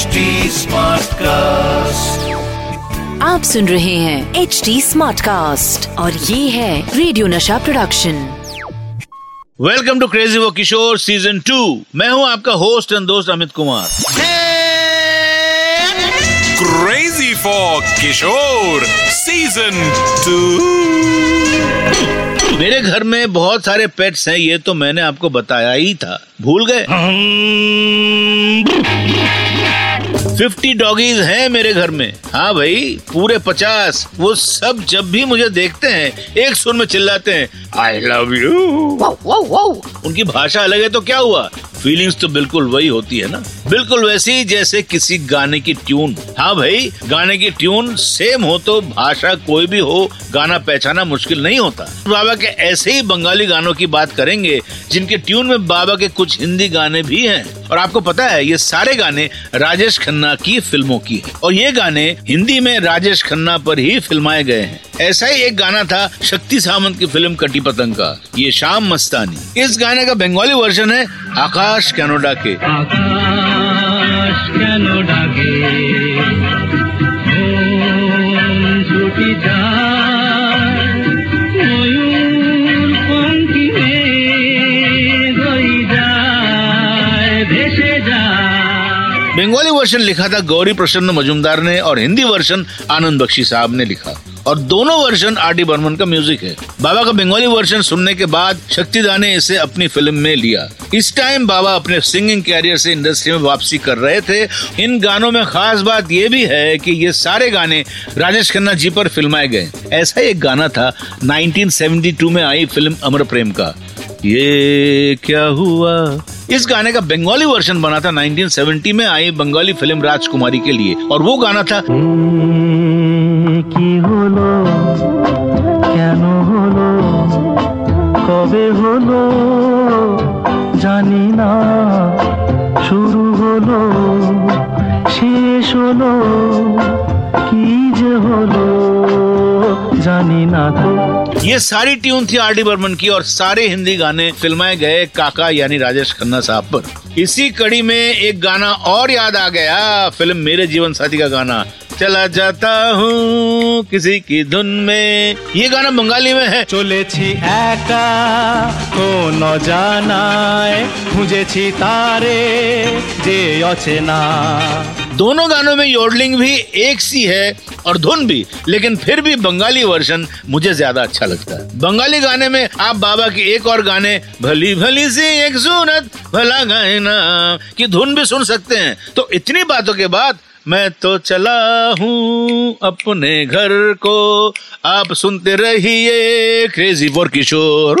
HD cast आप सुन रहे हैं एच डी स्मार्ट कास्ट और ये है रेडियो नशा प्रोडक्शन वेलकम टू क्रेजी वो किशोर सीज़न टू मैं हूँ आपका होस्ट एंड दोस्त Amit Kumar. Crazy for Kishore Season 2. मेरे घर में बहुत सारे पेट्स हैं ये तो मैंने आपको बताया ही था। भूल गए? फिफ्टी डॉगीज हैं मेरे घर में। हाँ भाई पूरे पचास। वो सब जब भी मुझे देखते हैं एक सुर में चिल्लाते हैं आई लव यू उनकी भाषा अलग है तो क्या हुआ? फीलिंग्स तो बिल्कुल वही होती है ना। बिल्कुल वैसे ही जैसे किसी गाने की ट्यून। हाँ भाई, गाने की ट्यून सेम हो तो भाषा कोई भी हो, गाना पहचाना मुश्किल नहीं होता। बाबा के ऐसे ही बंगाली गानों की बात करेंगे, जिनके ट्यून में बाबा के कुछ हिंदी गाने भी हैं। और आपको पता है, ये सारे गाने राजेश खन्ना की फ़िल्मों की है। और ये गाने हिंदी में राजेश खन्ना पर ही फिल्माए गए हैं। ऐसा ही एक गाना था शक्ति सामंत की फ़िल्म कटी पतंग का, ये शाम मस्तानी। इस गाने का बंगाली वर्जन है आकाश कैनोडा के। आकाश কেন ডাকে মন ছুটি যায় ময়ূর পঙ্কি হয়ে যায় ভেসে যায় बंगाली वर्जन लिखा था गौरी प्रसन्न मजुमदार ने और हिंदी वर्जन आनंद बख्शी साहब ने लिखा और दोनों वर्जन आर डी बर्मन का म्यूज़िक है। बाबा का बंगाली वर्जन सुनने के बाद शक्तिदा ने इसे अपनी फ़िल्म में लिया। इस टाइम बाबा अपने सिंगिंग कैरियर से इंडस्ट्री में वापसी कर रहे थे। इन गानों में खास बात यह भी है कि ये सारे गाने राजेश खन्ना जी पर फिल्माए गए। ऐसा एक गाना था 1972 में आई फ़िल्म अमर प्रेम का। ये क्या हुआ? इस गाने का बंगाली वर्जन बना था 1970 में आई बंगाली फ़िल्म राजकुमारी के लिए। और वो गाना था কি হলো? কেন হলো? কবে হলো? জানি না। শুরু হলো, শেষ হলো, কি যে হলো? জানি না তো। ये सारी ट्यून थी आर डी बर्मन की और सारे हिंदी गाने फिल्माए गए काका यानी राजेश खन्ना साहब पर इसी कड़ी में एक गाना और याद आ गया फिल्म मेरे जीवन साथी का गाना चला जाता हूँ किसी की धुन में ये गाना बंगाली में है চলেছি একা কোন জানায় খুঁজেছি তারে যে অচেনা दोनों गानों में योडलिंग भी एक सी है और धुन भी, लेकिन फिर भी बंगाली वर्जन मुझे ज़्यादा अच्छा लगता है। बंगाली गाने में आप बाबा के एक और गाने, भली भली सी एक सूरत, भला गायना की धुन भी सुन सकते हैं। तो इतनी बातों के बाद मैं तो चला हूँ अपने घर को। आप सुनते रहिए क्रेजी फॉर किशोर!